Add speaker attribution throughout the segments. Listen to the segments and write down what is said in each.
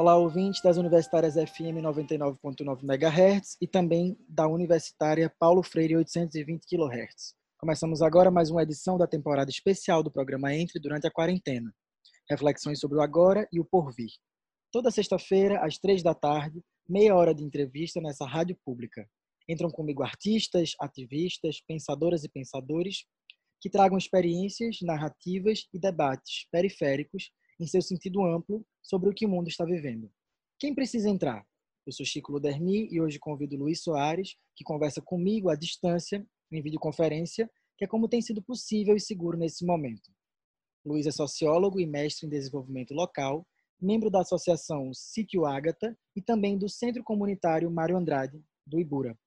Speaker 1: Olá, ouvintes das Universitárias FM 99.9 MHz e também da Universitária Paulo Freire 820 kHz. Começamos agora mais uma edição da temporada especial do programa Entre durante a quarentena. Reflexões sobre o agora e o porvir. Toda sexta-feira, às três da tarde, meia hora de entrevista nessa rádio pública. Entram comigo artistas, ativistas, pensadoras e pensadores que tragam experiências, narrativas e debates periféricos em seu sentido amplo sobre o que o mundo está vivendo. Quem precisa entrar? Eu sou Chico Ludermi e hoje convido Luiz Soares, que conversa comigo à distância, em videoconferência, que é como tem sido possível e seguro nesse momento. Luiz é sociólogo e mestre em desenvolvimento local, membro da Associação Sítio Ágata e também do Centro Comunitário Mário Andrade, do Ibura,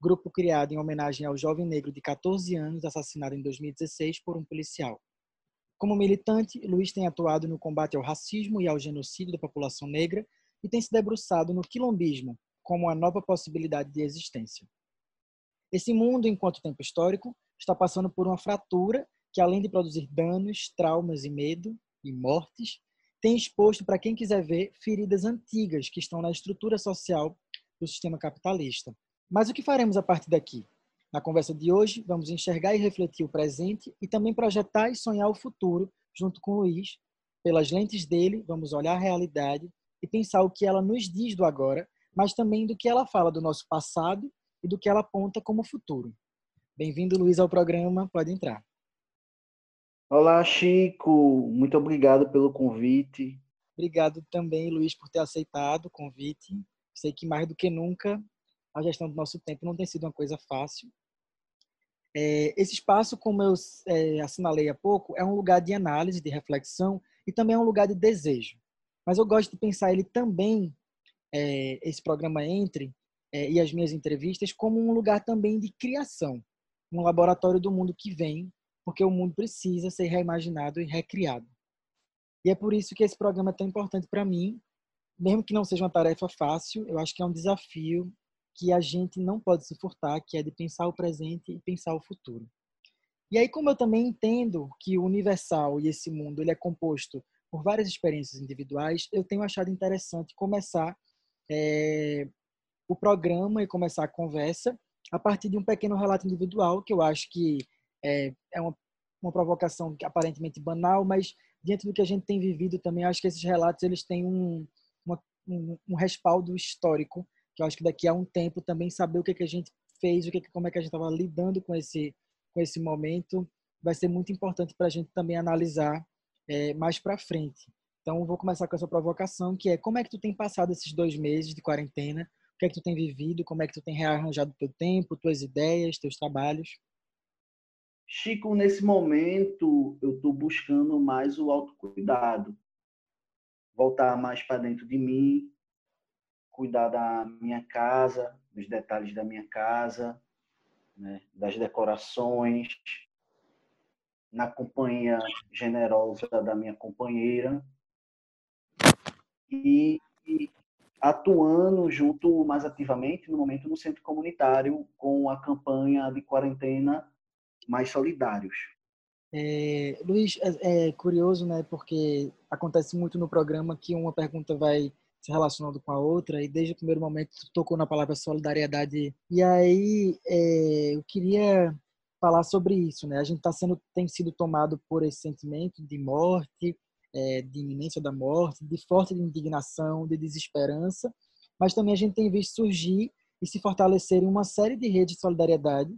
Speaker 1: grupo criado em homenagem ao jovem negro de 14 anos assassinado em 2016 por um policial. Como militante, Luiz tem atuado no combate ao racismo e ao genocídio da população negra e tem se debruçado no quilombismo como a nova possibilidade de existência. Esse mundo, enquanto tempo histórico, está passando por uma fratura que, além de produzir danos, traumas e medo e mortes, tem exposto para quem quiser ver feridas antigas que estão na estrutura social do sistema capitalista. Mas o que faremos a partir daqui? Na conversa de hoje, vamos enxergar e refletir o presente e também projetar e sonhar o futuro junto com o Luiz. Pelas lentes dele, vamos olhar a realidade e pensar o que ela nos diz do agora, mas também do que ela fala do nosso passado e do que ela aponta como futuro. Bem-vindo, Luiz, ao programa. Pode entrar.
Speaker 2: Olá, Chico. Muito obrigado pelo convite.
Speaker 1: Obrigado também, Luiz, por ter aceitado o convite. Sei que mais do que nunca a gestão do nosso tempo não tem sido uma coisa fácil, é, esse espaço, como eu é, assinalei há pouco, é um lugar de análise, de reflexão e também é um lugar de desejo. Mas eu gosto de pensar ele também, é, esse programa Entre é, e as minhas entrevistas, como um lugar também de criação, um laboratório do mundo que vem, porque o mundo precisa ser reimaginado e recriado. E é por isso que esse programa é tão importante para mim, mesmo que não seja uma tarefa fácil, eu acho que é um desafio que a gente não pode se furtar, que é de pensar o presente e pensar o futuro. E aí, como eu também entendo que o universal e esse mundo ele é composto por várias experiências individuais, eu tenho achado interessante começar é, o programa e começar a conversa a partir de um pequeno relato individual, que eu acho que é, é uma, uma provocação aparentemente banal, mas dentro do que a gente tem vivido também, acho que esses relatos eles têm um, uma, um, um respaldo histórico que eu acho que daqui a um tempo também saber o que, que a gente fez, o que, como é que a gente estava lidando com esse, com esse momento, vai ser muito importante para a gente também analisar é, mais para frente. Então, vou começar com essa provocação, que é como é que tu tem passado esses dois meses de quarentena? O que é que tu tem vivido? Como é que tu tem rearranjado teu tempo, tuas ideias, teus trabalhos?
Speaker 2: Chico, nesse momento, eu estou buscando mais o autocuidado. Voltar mais para dentro de mim, cuidar da minha casa, dos detalhes da minha casa, né, das decorações, na companhia generosa da minha companheira e, e atuando junto mais ativamente no momento no centro comunitário com a campanha de quarentena mais solidários.
Speaker 1: É, Luiz, é, é, curioso, né? Porque acontece muito no programa que uma pergunta vai se relacionando com a outra, e desde o primeiro momento tocou na palavra solidariedade. E aí é, eu queria falar sobre isso, né? A gente tá sendo, tem sido tomado por esse sentimento de morte, é, de iminência da morte, de forte indignação, de desesperança, mas também a gente tem visto surgir e se fortalecer em uma série de redes de solidariedade.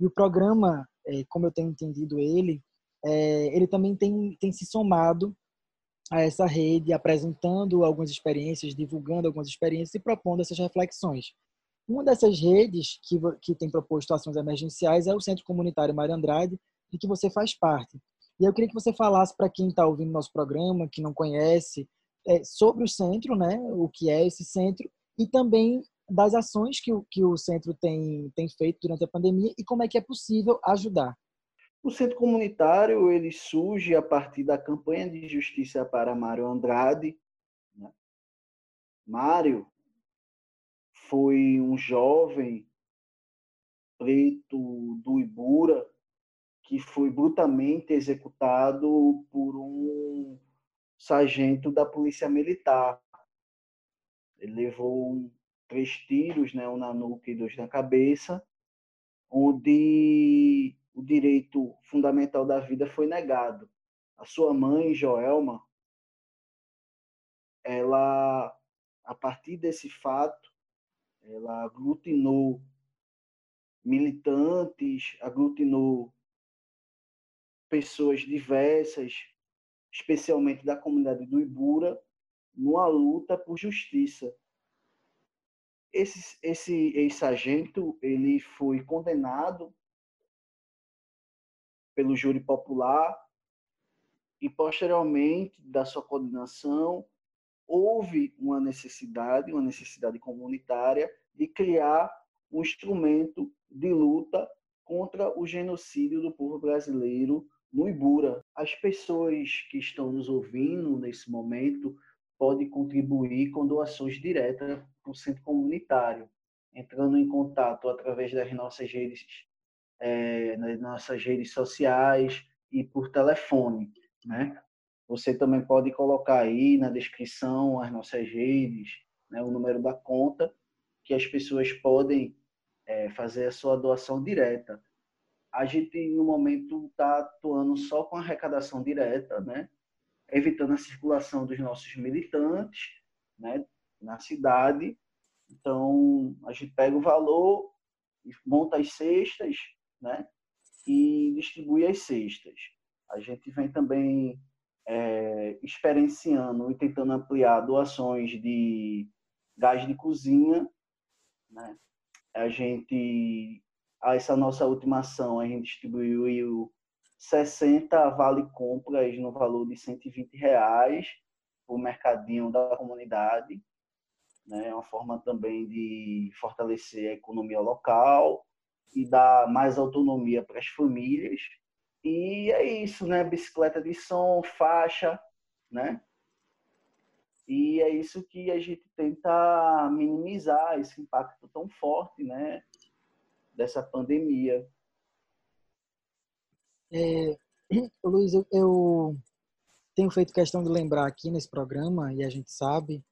Speaker 1: E o programa, é, como eu tenho entendido ele, é, ele também tem, tem se somado a essa rede, apresentando algumas experiências, divulgando algumas experiências e propondo essas reflexões. Uma dessas redes que, que tem proposto ações emergenciais é o Centro Comunitário Mário Andrade, de que você faz parte. E eu queria que você falasse para quem está ouvindo nosso programa, que não conhece, é, sobre o centro, né, o que é esse centro, e também das ações que o, que o centro tem, tem feito durante a pandemia e como é que é possível ajudar.
Speaker 2: O centro comunitário ele surge a partir da campanha de justiça para Mário Andrade. Né? Mário foi um jovem preto do Ibura que foi brutalmente executado por um sargento da polícia militar. Ele levou três tiros, né, um na nuca e dois na cabeça, onde o direito fundamental da vida foi negado. A sua mãe, Joelma, ela, a partir desse fato, ela aglutinou militantes, aglutinou pessoas diversas, especialmente da comunidade do Ibura, numa luta por justiça. Esse, esse ex-sargento ele foi condenado pelo júri popular e posteriormente da sua condenação houve uma necessidade, uma necessidade comunitária de criar um instrumento de luta contra o genocídio do povo brasileiro no Ibura. As pessoas que estão nos ouvindo nesse momento podem contribuir com doações diretas para o centro comunitário, entrando em contato através das nossas redes, é, nas nossas redes sociais e por telefone, né? Você também pode colocar aí na descrição as nossas redes, né, o número da conta, que as pessoas podem é, fazer a sua doação direta. A gente, no momento, está atuando só com arrecadação direta, né, evitando a circulação dos nossos militantes né, na cidade. Então, a gente pega o valor, monta as cestas né, e distribui as cestas. A gente vem também é, experienciando e tentando ampliar doações de gás de cozinha. Né? A gente, essa nossa última ação, a gente distribuiu 60 vale compras no valor de 120 reais o mercadinho da comunidade. Né? É uma forma também de fortalecer a economia local e dar mais autonomia para as famílias e é isso, né? Bicicleta de som, faixa, né? E é isso que a gente tenta minimizar esse impacto tão forte, né? Dessa pandemia.
Speaker 1: É, Luiz, eu, eu, tenho feito questão de lembrar aqui nesse programa, e a gente sabe,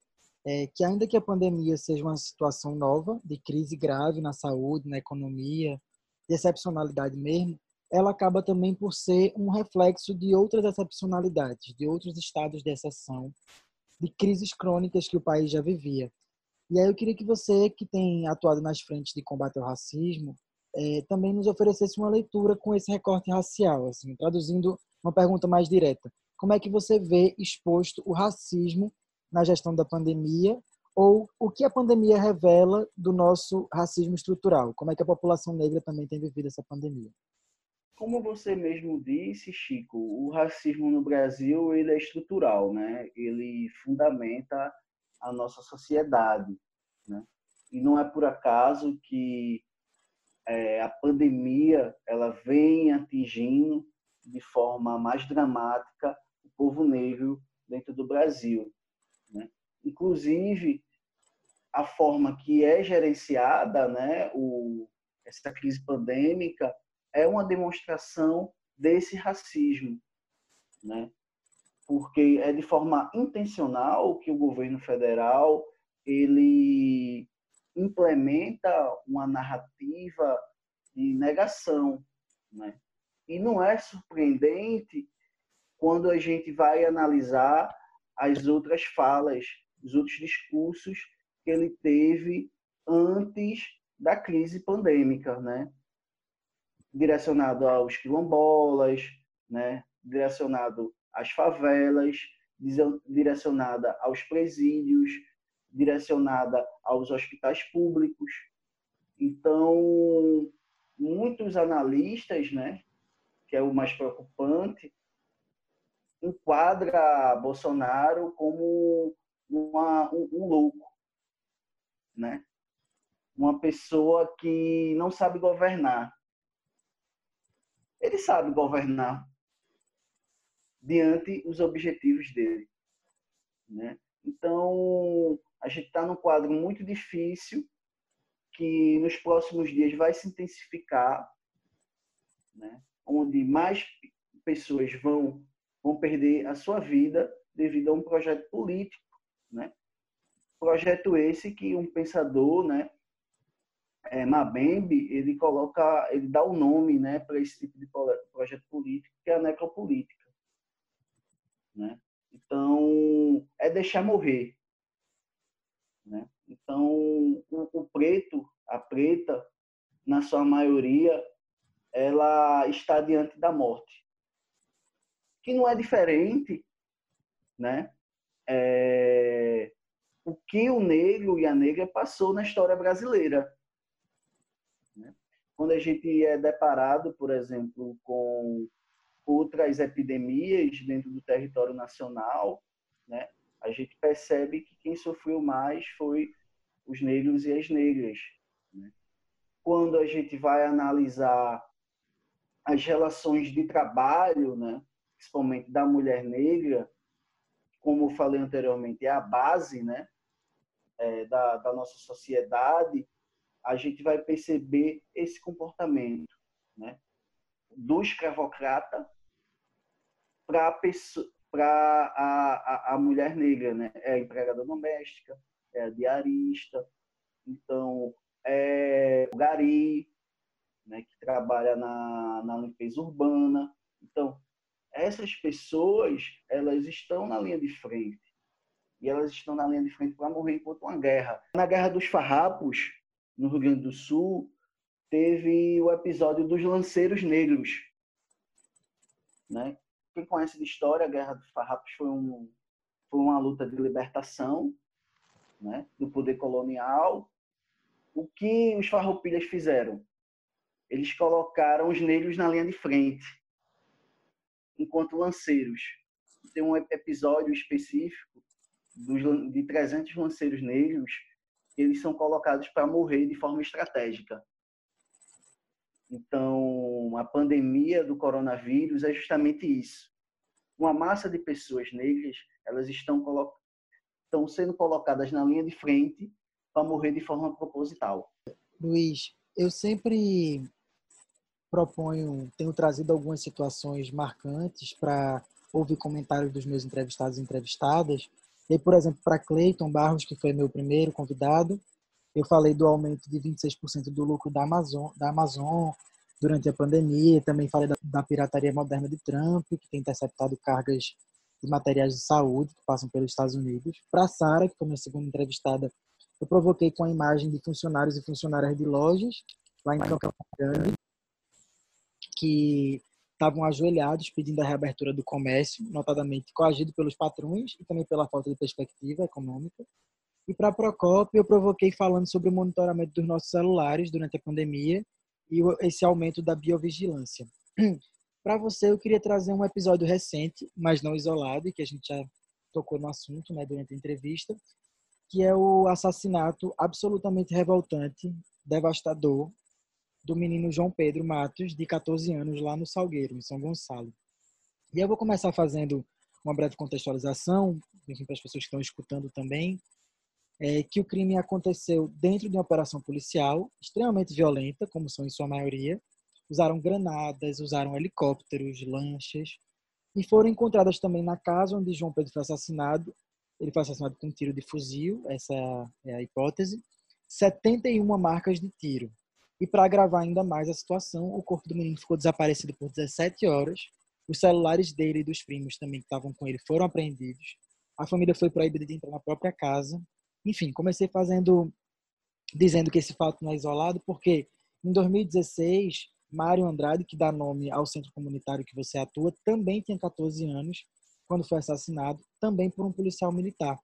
Speaker 1: é, que ainda que a pandemia seja uma situação nova, de crise grave na saúde, na economia, de excepcionalidade mesmo, ela acaba também por ser um reflexo de outras excepcionalidades, de outros estados de exceção, de crises crônicas que o país já vivia. E aí eu queria que você, que tem atuado nas frentes de combate ao racismo, é, também nos oferecesse uma leitura com esse recorte racial, assim, traduzindo uma pergunta mais direta. Como é que você vê exposto o racismo na gestão da pandemia ou o que a pandemia revela do nosso racismo estrutural? Como é que a população negra também tem vivido essa pandemia?
Speaker 2: Como você mesmo disse, Chico, o racismo no Brasil ele é estrutural, né? Ele fundamenta a nossa sociedade, né? E não é por acaso que é, a pandemia ela vem atingindo de forma mais dramática o povo negro dentro do Brasil? Inclusive a forma que é gerenciada, né? O essa crise pandêmica é uma demonstração desse racismo, né? Porque é de forma intencional que o governo federal ele implementa uma narrativa de negação, né? E não é surpreendente quando a gente vai analisar as outras falas, os outros discursos que ele teve antes da crise pandêmica, né? direcionado aos quilombolas, né? direcionado às favelas, direcionada aos presídios, direcionada aos hospitais públicos. Então, muitos analistas, né, que é o mais preocupante, enquadra Bolsonaro como uma, um, um louco, né? Uma pessoa que não sabe governar, ele sabe governar diante os objetivos dele. Né? Então, a gente está num quadro muito difícil que nos próximos dias vai se intensificar, né? onde mais pessoas vão, vão perder a sua vida devido a um projeto político, né? Projeto esse que um pensador, né, é, Mabembe, ele coloca, ele dá o nome, né, para esse tipo de projeto político, que é a necropolítica, né? Então, é deixar morrer, né? Então, o, o preto, a preta, na sua maioria, ela está diante da morte, que não é diferente, né? É, o que o negro e a negra passou na história brasileira. Né? Quando a gente é deparado, por exemplo, com outras epidemias dentro do território nacional, né? a gente percebe que quem sofreu mais foi os negros e as negras. Né? Quando a gente vai analisar as relações de trabalho, né? principalmente da mulher negra, como falei anteriormente, é a base né? é, da, da nossa sociedade, a gente vai perceber esse comportamento, né? Do escravocrata para a, a, a mulher negra, né? É a empregada doméstica, é a diarista, então é o gari, né? Que trabalha na, na limpeza urbana. Então, essas pessoas, elas estão na linha de frente e elas estão na linha de frente para morrer enquanto uma guerra. Na Guerra dos Farrapos, no Rio Grande do Sul, teve o episódio dos lanceiros negros. Né? Quem conhece de história, a Guerra dos Farrapos foi, um, foi uma luta de libertação né? do poder colonial. O que os farroupilhas fizeram? Eles colocaram os negros na linha de frente, enquanto lanceiros. Tem um episódio específico dos, de 300 lanceiros negros, eles são colocados para morrer de forma estratégica. Então, a pandemia do coronavírus é justamente isso. Uma massa de pessoas negras, elas estão, estão sendo colocadas na linha de frente para morrer de forma proposital.
Speaker 1: Luiz, eu sempre proponho, tenho trazido algumas situações marcantes para ouvir comentários dos meus entrevistados e entrevistadas. E, por exemplo, para Cleiton Barros, que foi meu primeiro convidado, eu falei do aumento de 26% do lucro da Amazon, da Amazon durante a pandemia, também falei da, da pirataria moderna de Trump, que tem interceptado cargas de materiais de saúde que passam pelos Estados Unidos. Para Sara, que foi minha segunda entrevistada, eu provoquei com a imagem de funcionários e funcionárias de lojas lá em Campo Grande, que estavam ajoelhados pedindo a reabertura do comércio, notadamente coagido pelos patrões e também pela falta de perspectiva econômica. E para a Procopio, eu provoquei falando sobre o monitoramento dos nossos celulares durante a pandemia e esse aumento da biovigilância. Para você, eu queria trazer um episódio recente, mas não isolado, e que a gente já tocou no assunto né, durante a entrevista, que é o assassinato absolutamente revoltante, devastador do menino João Pedro Matos, de 14 anos, lá no Salgueiro, em São Gonçalo. E eu vou começar fazendo uma breve contextualização, para as pessoas que estão escutando também, é que o crime aconteceu dentro de uma operação policial extremamente violenta, como são em sua maioria. Usaram granadas, usaram helicópteros, lanchas, e foram encontradas também na casa onde João Pedro foi assassinado. Ele foi assassinado com um tiro de fuzil, essa é a hipótese. 71 marcas de tiro, e para agravar ainda mais a situação, o corpo do menino ficou desaparecido por 17 horas. Os celulares dele e dos primos também que estavam com ele foram apreendidos. A família foi proibida de entrar na própria casa. Enfim, comecei fazendo dizendo que esse fato não é isolado, porque em 2016, Mário Andrade, que dá nome ao centro comunitário que você atua, também tinha 14 anos quando foi assassinado, também por um policial militar.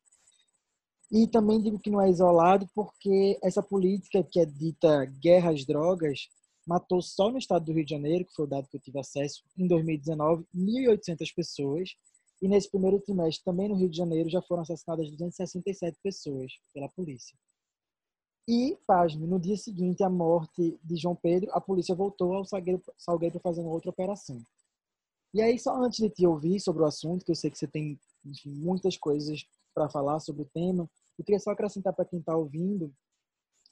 Speaker 1: E também digo que não é isolado porque essa política que é dita guerra às drogas matou só no estado do Rio de Janeiro, que foi o dado que eu tive acesso, em 2019, 1.800 pessoas. E nesse primeiro trimestre, também no Rio de Janeiro, já foram assassinadas 267 pessoas pela polícia. E, pasme, no dia seguinte à morte de João Pedro, a polícia voltou ao Salgueiro, Salgueiro para fazer uma outra operação. E aí, só antes de te ouvir sobre o assunto, que eu sei que você tem enfim, muitas coisas para falar sobre o tema, eu queria só acrescentar para quem está ouvindo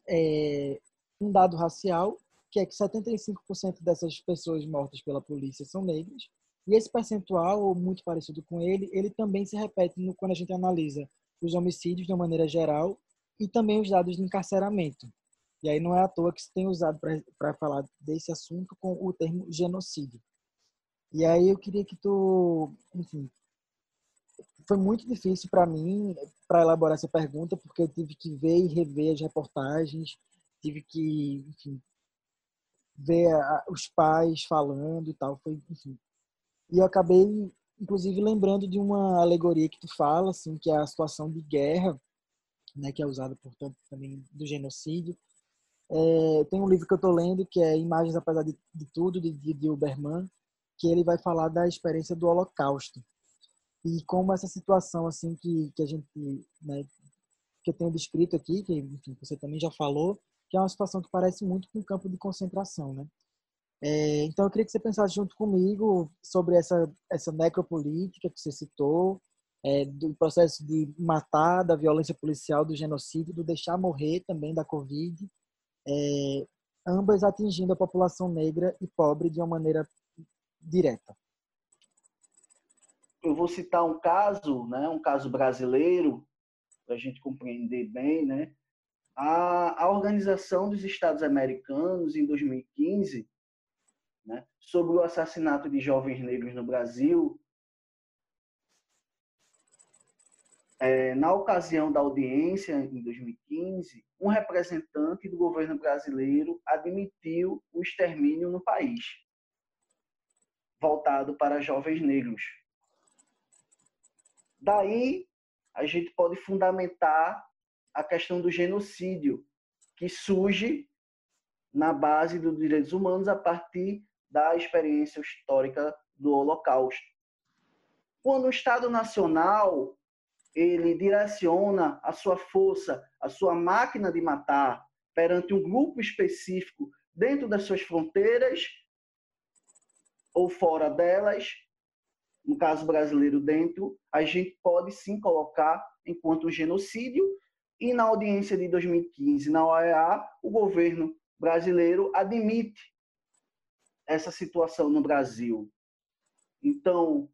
Speaker 1: é, um dado racial, que é que 75% dessas pessoas mortas pela polícia são negras, e esse percentual, muito parecido com ele, ele também se repete no, quando a gente analisa os homicídios de uma maneira geral e também os dados de encarceramento. E aí não é à toa que se tem usado para falar desse assunto com o termo genocídio. E aí eu queria que tu, enfim, foi muito difícil para mim para elaborar essa pergunta porque eu tive que ver e rever as reportagens, tive que, enfim, ver a, os pais falando e tal, foi, enfim. E eu acabei inclusive lembrando de uma alegoria que tu fala, assim, que é a situação de guerra, né, que é usada portanto também do genocídio. É, tem um livro que eu estou lendo que é Imagens apesar de, de tudo de, de, Uberman, que ele vai falar da experiência do Holocausto e como essa situação assim que, que a gente né, que eu tenho descrito aqui que enfim, você também já falou que é uma situação que parece muito com um campo de concentração né? É, então eu queria que você pensasse junto comigo sobre essa essa necropolítica que você citou é, do processo de matar da violência policial do genocídio do deixar morrer também da covid é, ambas atingindo a população negra e pobre de uma maneira direta
Speaker 2: eu vou citar um caso, né, um caso brasileiro, para a gente compreender bem, né? A, a Organização dos Estados Americanos, em 2015, né, sobre o assassinato de jovens negros no Brasil, é, na ocasião da audiência, em 2015, um representante do governo brasileiro admitiu o extermínio no país, voltado para jovens negros. Daí, a gente pode fundamentar a questão do genocídio, que surge na base dos direitos humanos a partir da experiência histórica do Holocausto. Quando o Estado Nacional ele direciona a sua força, a sua máquina de matar perante um grupo específico dentro das suas fronteiras ou fora delas, no caso brasileiro dentro, a gente pode sim colocar enquanto genocídio. E na audiência de 2015, na OEA, o governo brasileiro admite essa situação no Brasil. Então,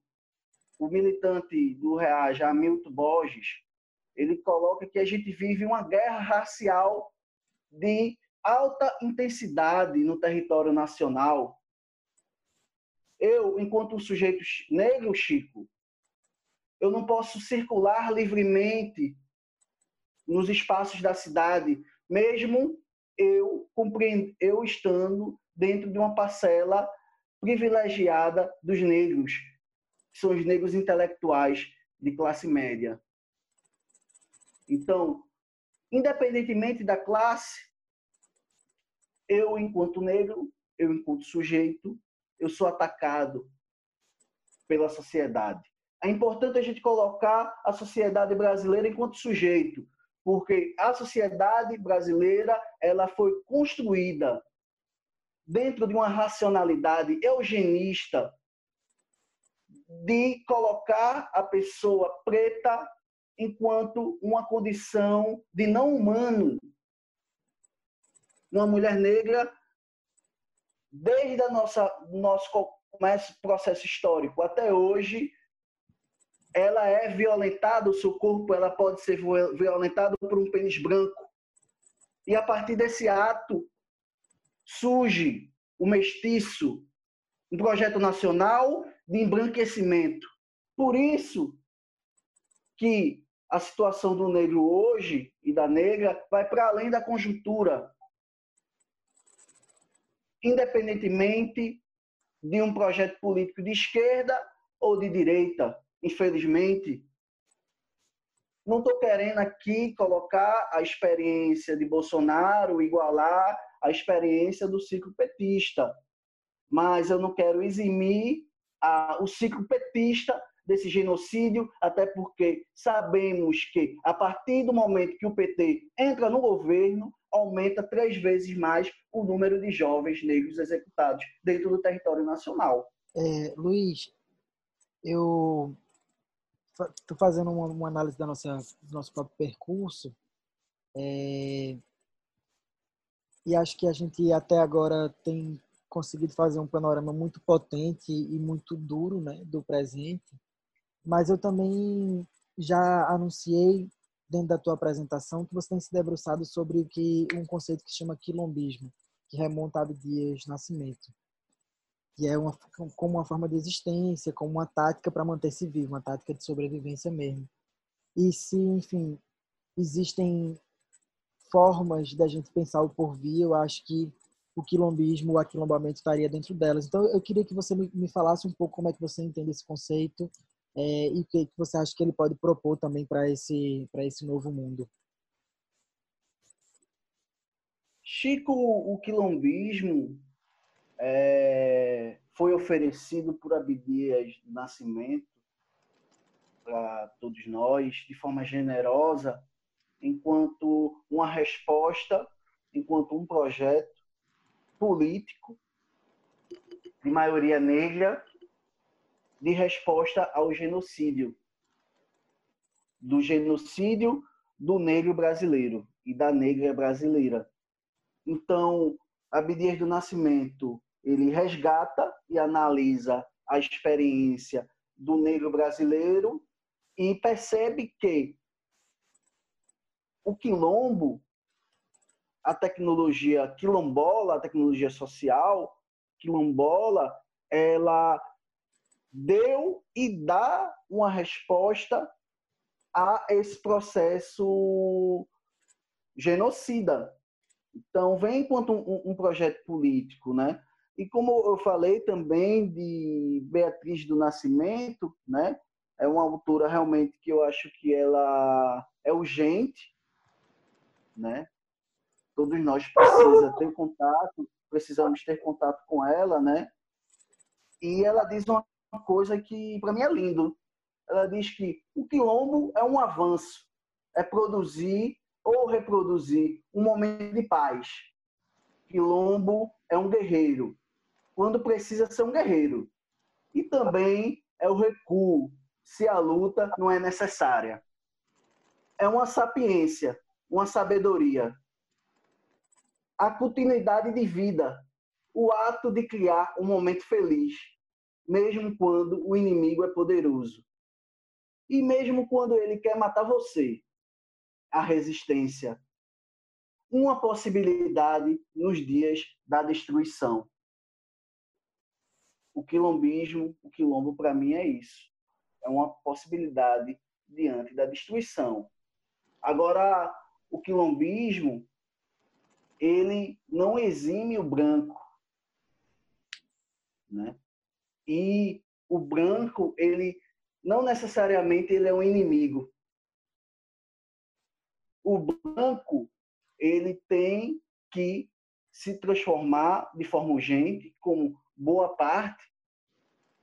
Speaker 2: o militante do Reage, Hamilton Borges, ele coloca que a gente vive uma guerra racial de alta intensidade no território nacional, eu, enquanto um sujeito negro, Chico, eu não posso circular livremente nos espaços da cidade, mesmo eu eu estando dentro de uma parcela privilegiada dos negros, que são os negros intelectuais de classe média. Então, independentemente da classe, eu, enquanto negro, eu, enquanto sujeito, eu sou atacado pela sociedade. É importante a gente colocar a sociedade brasileira enquanto sujeito, porque a sociedade brasileira ela foi construída dentro de uma racionalidade eugenista de colocar a pessoa preta enquanto uma condição de não humano. Uma mulher negra desde a nossa nosso processo histórico até hoje, ela é violentada, o seu corpo ela pode ser violentado por um pênis branco. E a partir desse ato surge o mestiço, um projeto nacional de embranquecimento. Por isso que a situação do negro hoje e da negra vai para além da conjuntura independentemente de um projeto político de esquerda ou de direita, infelizmente. Não estou querendo aqui colocar a experiência de Bolsonaro igualar a experiência do ciclo petista, mas eu não quero eximir a, o ciclo petista desse genocídio, até porque sabemos que a partir do momento que o PT entra no governo, aumenta três vezes mais o número de jovens negros executados dentro do território nacional.
Speaker 1: É, Luiz, eu estou fazendo uma, uma, análise da nossa, do nosso próprio percurso é, e acho que a gente até agora tem conseguido fazer um panorama muito potente e muito duro né, do presente, mas eu também já anunciei dentro da tua apresentação, que você tem se debruçado sobre que um conceito que chama quilombismo, que remonta a Abdias Nascimento, que é uma, como uma forma de existência, como uma tática para manter-se vivo, uma tática de sobrevivência mesmo. E se, enfim, existem formas da gente pensar o porvir, eu acho que o quilombismo, o aquilombamento estaria dentro delas. Então, eu queria que você me falasse um pouco como é que você entende esse conceito é, e o que você acha que ele pode propor também para esse, esse novo mundo.
Speaker 2: Chico, o quilombismo é, foi oferecido por Abdias Nascimento para todos nós de forma generosa, enquanto uma resposta, enquanto um projeto político de maioria negra de resposta ao genocídio, do genocídio do negro brasileiro e da negra brasileira. Então, Abdias do Nascimento, ele resgata e analisa a experiência do negro brasileiro e percebe que o quilombo, a tecnologia quilombola, a tecnologia social quilombola, ela deu e dá uma resposta a esse processo genocida. Então, vem enquanto um, um, projeto político, né? E como eu falei também de Beatriz do Nascimento, né? É uma autora realmente que eu acho que ela é urgente, né? Todos nós precisamos ter contato, precisamos ter contato com ela, né? E ela diz uma coisa que para mim é lindo. Ela diz que o quilombo é um avanço, é produzir ou reproduzir um momento de paz. Quilombo é um guerreiro, quando precisa ser um guerreiro. E também é o recuo, se a luta não é necessária. É uma sapiência, uma sabedoria. A continuidade de vida, o ato de criar um momento feliz, mesmo quando o inimigo é poderoso. E mesmo quando ele quer matar você, a resistência. Uma possibilidade nos dias da destruição. O quilombismo, o quilombo para mim é isso. É uma possibilidade diante da destruição. Agora, o quilombismo, ele não exime o branco, né? E o branco, ele não necessariamente ele é um inimigo. O branco, ele tem que se transformar de forma urgente, como boa parte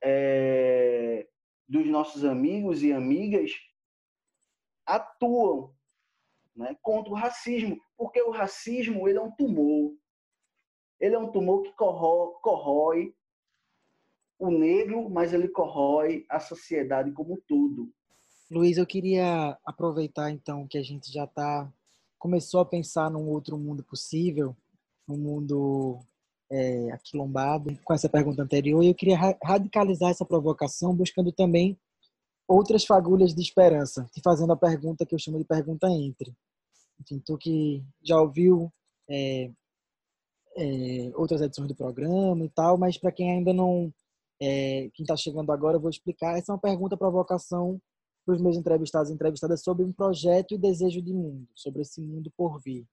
Speaker 2: é, dos nossos amigos e amigas atuam né, contra o racismo, porque o racismo ele é um tumor. Ele é um tumor que corrói, corrói o negro, mas ele corrói a sociedade como um todo.
Speaker 1: Luiz, eu queria aproveitar então que a gente já tá começou a pensar num outro mundo possível, um mundo é, aquilombado, com essa pergunta anterior, e eu queria radicalizar essa provocação, buscando também outras fagulhas de esperança, te fazendo a pergunta que eu chamo de pergunta entre. Enfim, tu que já ouviu é, é, outras edições do programa e tal, mas para quem ainda não é, quem está chegando agora, eu vou explicar. Essa é uma pergunta provocação para os meus entrevistados e entrevistadas sobre um projeto e desejo de mundo, sobre esse mundo por vir.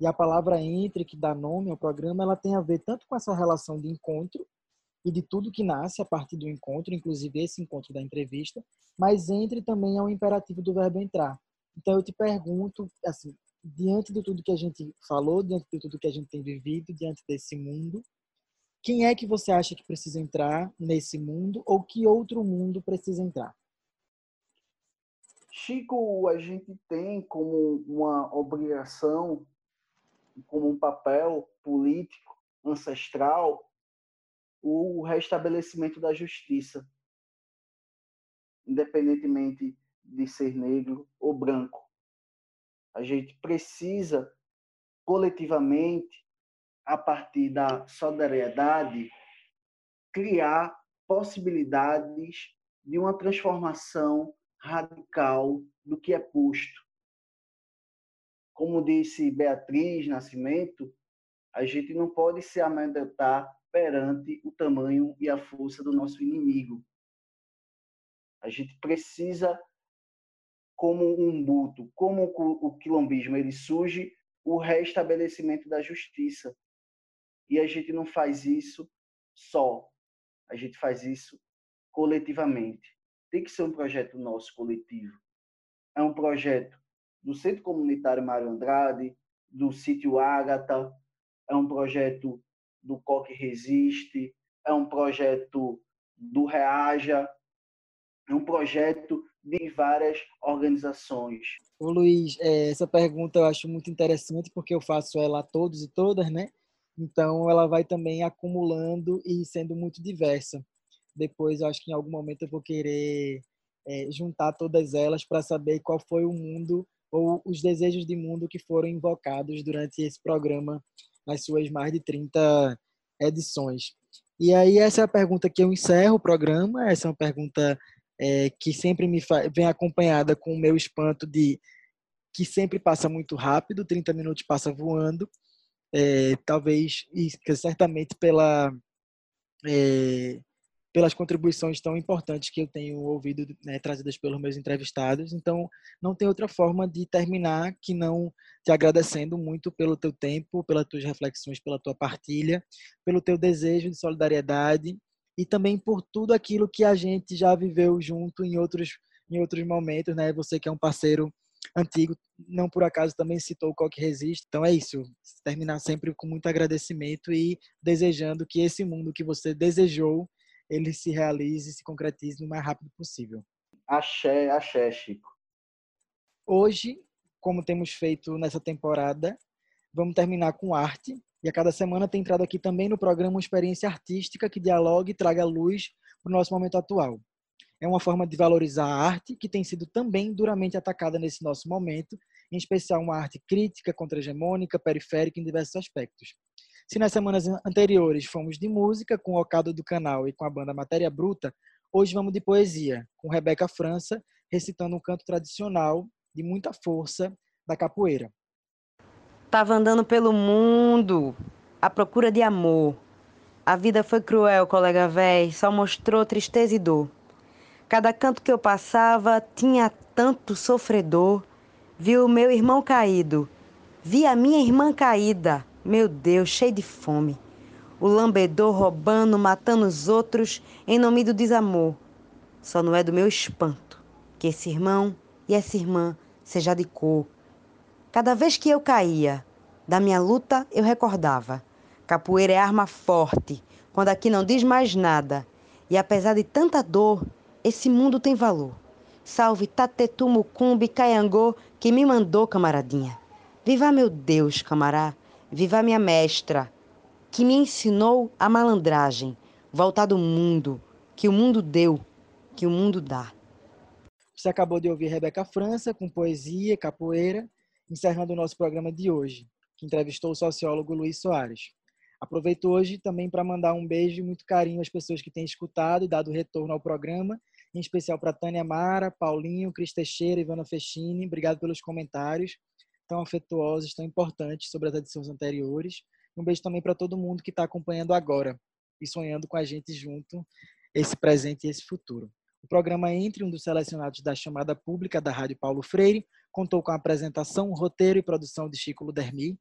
Speaker 1: E a palavra entre, que dá nome ao programa, ela tem a ver tanto com essa relação de encontro e de tudo que nasce a partir do encontro, inclusive esse encontro da entrevista, mas entre também é o imperativo do verbo entrar. Então eu te pergunto, assim, diante de tudo que a gente falou, diante de tudo que a gente tem vivido, diante desse mundo, quem é que você acha que precisa entrar nesse mundo ou que outro mundo precisa entrar?
Speaker 2: Chico, a gente tem como uma obrigação, como um papel político ancestral, o restabelecimento da justiça, independentemente de ser negro ou branco. A gente precisa coletivamente a partir da solidariedade, criar possibilidades de uma transformação radical do que é posto. como disse Beatriz Nascimento, a gente não pode se amedrontar perante o tamanho e a força do nosso inimigo. A gente precisa, como um buto, como o quilombismo ele surge, o restabelecimento da justiça. E a gente não faz isso só, a gente faz isso coletivamente. Tem que ser um projeto nosso coletivo. É um projeto do Centro Comunitário Mário Andrade, do Sítio Ágata, é um projeto do Coque Resiste, é um projeto do Reaja, é um projeto de várias organizações.
Speaker 1: Ô Luiz, é, essa pergunta eu acho muito interessante porque eu faço ela a todos e todas, né? Então ela vai também acumulando e sendo muito diversa. Depois eu acho que em algum momento eu vou querer é, juntar todas elas para saber qual foi o mundo ou os desejos de mundo que foram invocados durante esse programa nas suas mais de 30 edições. E aí essa é a pergunta que eu encerro o programa, essa é uma pergunta é, que sempre me vem acompanhada com o meu espanto de que sempre passa muito rápido, 30 minutos passa voando, é, talvez e certamente pela é, pelas contribuições tão importantes que eu tenho ouvido né, trazidas pelos meus entrevistados. Então, não tem outra forma de terminar que não te agradecendo muito pelo teu tempo, pelas tuas reflexões, pela tua partilha, pelo teu desejo de solidariedade e também por tudo aquilo que a gente já viveu junto em outros em outros momentos, né? Você que é um parceiro antigo, não por acaso também citou o Coque Resiste. Então é isso, terminar sempre com muito agradecimento e desejando que esse mundo que você desejou ele se realize, se concretize o mais rápido possível.
Speaker 2: Axé, axé, Chico.
Speaker 1: Hoje, como temos feito nessa temporada, vamos terminar com arte. E a cada semana tem entrado aqui também no programa uma experiência artística que dialogue e traga luz para o nosso momento atual. É uma forma de valorizar a arte que tem sido também duramente atacada nesse nosso momento, em especial uma arte crítica, contra-hegemônica, periférica em diversos aspectos. Se nas semanas anteriores fomos de música com o Ocado do Canal e com a banda Matéria Bruta, hoje vamos de poesia, com Rebeca França recitando um canto tradicional de muita força da capoeira.
Speaker 3: Tava andando pelo mundo à procura de amor. A vida foi cruel, colega véi, só mostrou tristeza e dor. Cada canto que eu passava tinha tanto sofredor. Vi o meu irmão caído, vi a minha irmã caída. Meu Deus, cheio de fome. O lambedor roubando, matando os outros em nome do desamor. Só não é do meu espanto que esse irmão e essa irmã seja de cor. Cada vez que eu caía da minha luta, eu recordava. Capoeira é arma forte, quando aqui não diz mais nada. E apesar de tanta dor, esse mundo tem valor. Salve Tatetu Mucumbi Caiangô, que me mandou, camaradinha. Viva meu Deus, camará. Viva minha mestra, que me ensinou a malandragem, voltar do mundo, que o mundo deu, que o mundo dá.
Speaker 1: Você acabou de ouvir Rebeca França com poesia, capoeira, encerrando o nosso programa de hoje, que entrevistou o sociólogo Luiz Soares. Aproveito hoje também para mandar um beijo e muito carinho às pessoas que têm escutado e dado retorno ao programa, em especial para Tânia Mara, Paulinho, Cris Teixeira, Ivana Fechini. Obrigado pelos comentários tão afetuosos, tão importantes sobre as edições anteriores. Um beijo também para todo mundo que está acompanhando agora e sonhando com a gente junto esse presente e esse futuro. O programa Entre, um dos selecionados da chamada pública da Rádio Paulo Freire, contou com a apresentação, roteiro e produção de Chico Ludermi.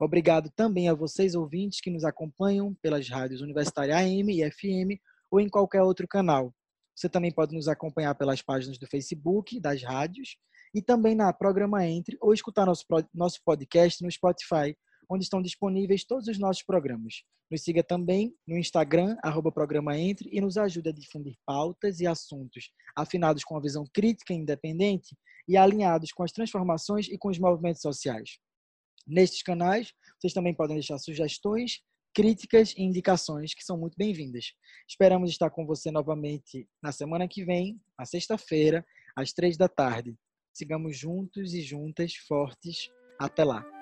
Speaker 1: Obrigado também a vocês, ouvintes, que nos acompanham pelas rádios Universitária AM e FM ou em qualquer outro canal. Você também pode nos acompanhar pelas páginas do Facebook das rádios e também na Programa Entre ou escutar nosso, nosso podcast no Spotify, onde estão disponíveis todos os nossos programas. Nos siga também no Instagram, arroba Programa Entre, e nos ajude a difundir pautas e assuntos afinados com a visão crítica e independente e alinhados com as transformações e com os movimentos sociais. Nestes canais, vocês também podem deixar sugestões, críticas e indicações que são muito bem-vindas. Esperamos estar com você novamente na semana que vem, na sexta-feira, às três da tarde. Sigamos juntos e juntas, fortes. Até lá!